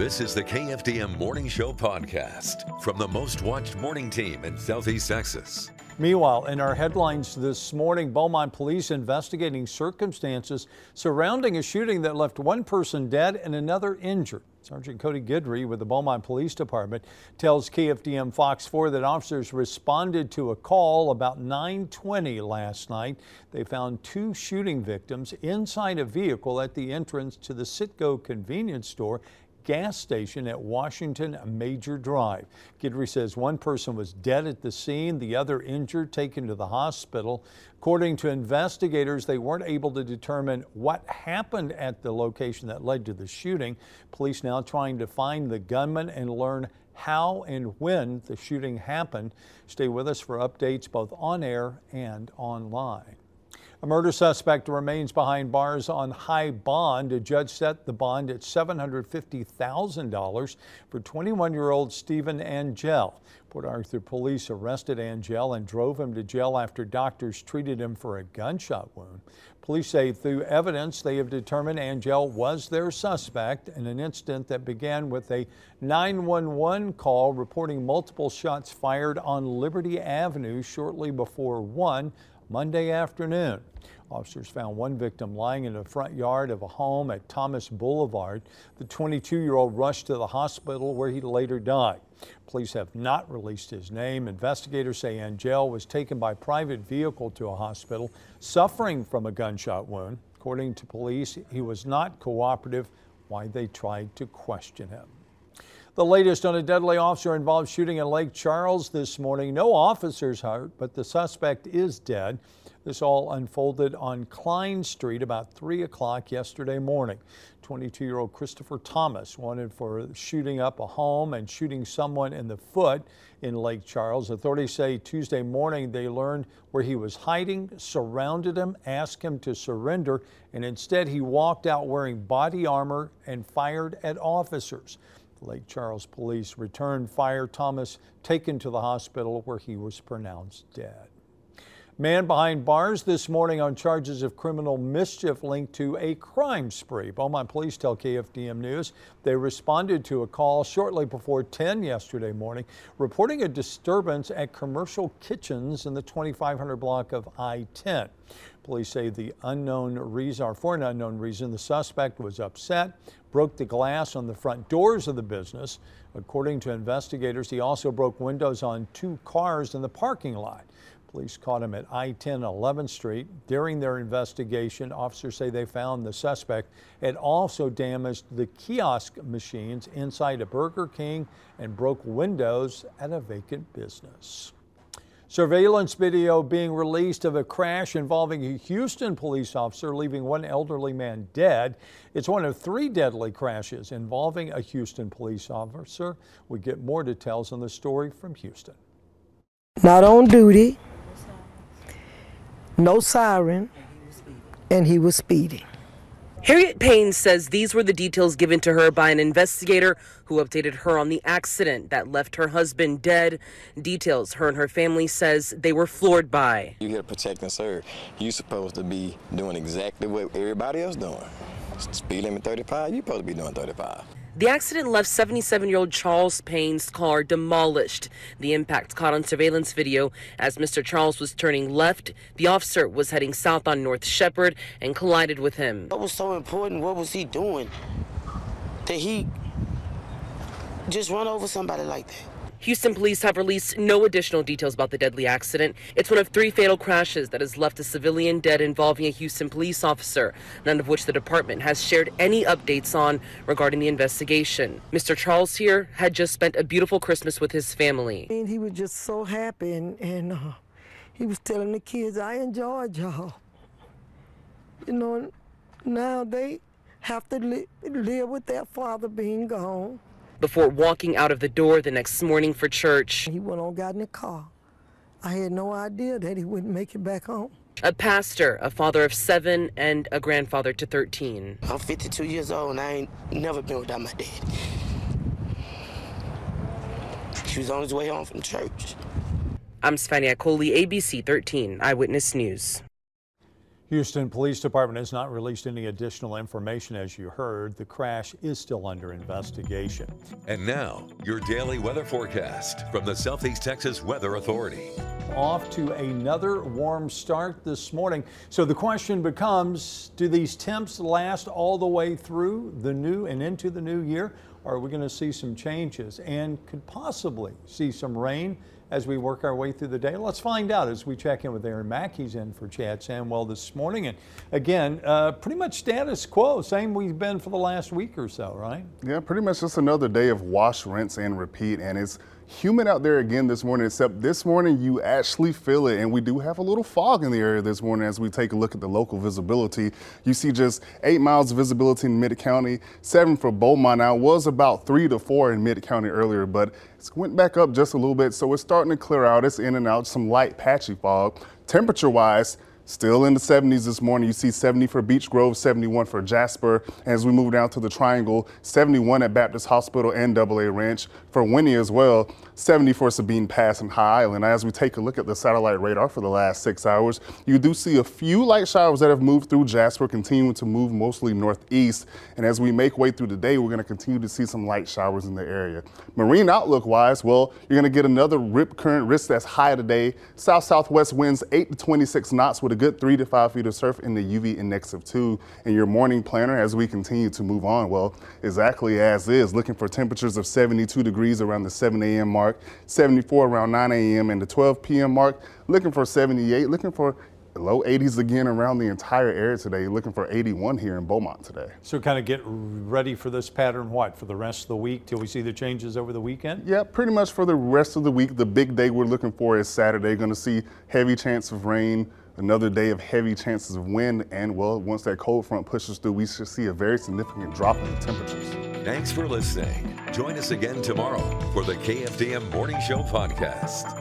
This is the KFDM Morning Show podcast from the most watched morning team in Southeast Texas. Meanwhile, in our headlines this morning, Beaumont police investigating circumstances surrounding a shooting that left one person dead and another injured. Sergeant Cody Guidry with the Beaumont Police Department tells KFDM Fox 4 that officers responded to a call about 9:20 last night. They found two shooting victims inside a vehicle at the entrance to the Citgo convenience store gas station at Washington Major Drive. Guidry says one person was dead at the scene, the other injured, taken to the hospital. According to investigators, they weren't able to determine what happened at the location that led to the shooting. Police now trying to find the gunman and learn how and when the shooting happened. Stay with us for updates both on air and online. A murder suspect remains behind bars on high bond. A judge set the bond at $750,000 for 21 year old Stephen Angel. Port Arthur police arrested Angel and drove him to jail after doctors treated him for a gunshot wound. Police say through evidence they have determined Angel was their suspect in an incident that began with a 911 call reporting multiple shots fired on Liberty Avenue shortly before 1 Monday afternoon. Officers found one victim lying in the front yard of a home at Thomas Boulevard. The 22 year old rushed to the hospital where he later died. Police have not released his name. Investigators say Angel was taken by private vehicle to a hospital suffering from a gunshot wound. According to police, he was not cooperative. Why they tried to question him. The latest on a deadly officer involved shooting in Lake Charles this morning. No officers hurt, but the suspect is dead. This all unfolded on Klein Street about 3 o'clock yesterday morning. 22 year old Christopher Thomas wanted for shooting up a home and shooting someone in the foot in Lake Charles. Authorities say Tuesday morning they learned where he was hiding, surrounded him, asked him to surrender, and instead he walked out wearing body armor and fired at officers. Lake Charles police returned fire. Thomas taken to the hospital where he was pronounced dead. Man behind bars this morning on charges of criminal mischief linked to a crime spree. Beaumont police tell KFDM News they responded to a call shortly before 10 yesterday morning reporting a disturbance at commercial kitchens in the 2500 block of I-10. Police say the unknown reason, or for an unknown reason, the suspect was upset, broke the glass on the front doors of the business. According to investigators, he also broke windows on two cars in the parking lot. Police caught him at I-10 11th Street. During their investigation, officers say they found the suspect had also damaged the kiosk machines inside a Burger King and broke windows at a vacant business. Surveillance video being released of a crash involving a Houston police officer leaving one elderly man dead. It's one of three deadly crashes involving a Houston police officer. We get more details on the story from Houston. Not on duty no siren, and he was speeding. Harriet Payne says these were the details given to her by an investigator who updated her on the accident that left her husband dead. Details her and her family says they were floored by. You here to protect and serve. You supposed to be doing exactly what everybody else doing. Speed limit 35, you supposed to be doing 35. The accident left 77 year old Charles Payne's car demolished. The impact caught on surveillance video as Mr. Charles was turning left. The officer was heading south on North Shepherd and collided with him. What was so important? What was he doing? That he just run over somebody like that? Houston police have released no additional details about the deadly accident. It's one of three fatal crashes that has left a civilian dead involving a Houston police officer, none of which the department has shared any updates on regarding the investigation. Mr. Charles here had just spent a beautiful Christmas with his family. He was just so happy, and, and uh, he was telling the kids, I enjoyed y'all. You know, now they have to li- live with their father being gone before walking out of the door the next morning for church. He went on, got in the car. I had no idea that he wouldn't make it back home. A pastor, a father of seven, and a grandfather to 13. I'm 52 years old and I ain't never been without my dad. He was on his way home from church. I'm Svania Coley, ABC 13 Eyewitness News. Houston Police Department has not released any additional information as you heard. The crash is still under investigation. And now, your daily weather forecast from the Southeast Texas Weather Authority. Off to another warm start this morning. So the question becomes do these temps last all the way through the new and into the new year? Or are we going to see some changes and could possibly see some rain as we work our way through the day? Let's find out as we check in with Aaron Mack. He's in for Chad Samwell this morning. And again, uh, pretty much status quo, same we've been for the last week or so, right? Yeah, pretty much just another day of wash, rinse, and repeat. And it's humid out there again this morning, except this morning you actually feel it. And we do have a little fog in the area this morning as we take a look at the local visibility. You see just eight miles of visibility in Mid County, seven for Beaumont now, was about three to four in Mid County earlier, but it went back up just a little bit. So it's starting to clear out. It's in and out, some light patchy fog. Temperature wise, Still in the 70s this morning. You see 70 for Beech Grove, 71 for Jasper. As we move down to the Triangle, 71 at Baptist Hospital and AA Ranch. For Winnie as well, 70 for Sabine Pass and High Island. As we take a look at the satellite radar for the last six hours, you do see a few light showers that have moved through Jasper, continuing to move mostly northeast. And as we make way through the day, we're going to continue to see some light showers in the area. Marine outlook wise, well, you're going to get another rip current risk that's high today. South southwest winds 8 to 26 knots with a good three to five feet of surf in the UV index of two. And your morning planner as we continue to move on, well, exactly as is, looking for temperatures of 72 degrees around the 7 a.m. mark, 74 around 9 a.m. and the 12 p.m. mark, looking for 78, looking for low 80s again around the entire area today, looking for 81 here in Beaumont today. So kind of get ready for this pattern, what, for the rest of the week till we see the changes over the weekend? Yeah, pretty much for the rest of the week. The big day we're looking for is Saturday. Going to see heavy chance of rain, Another day of heavy chances of wind, and well, once that cold front pushes through, we should see a very significant drop in the temperatures. Thanks for listening. Join us again tomorrow for the KFDM Morning Show podcast.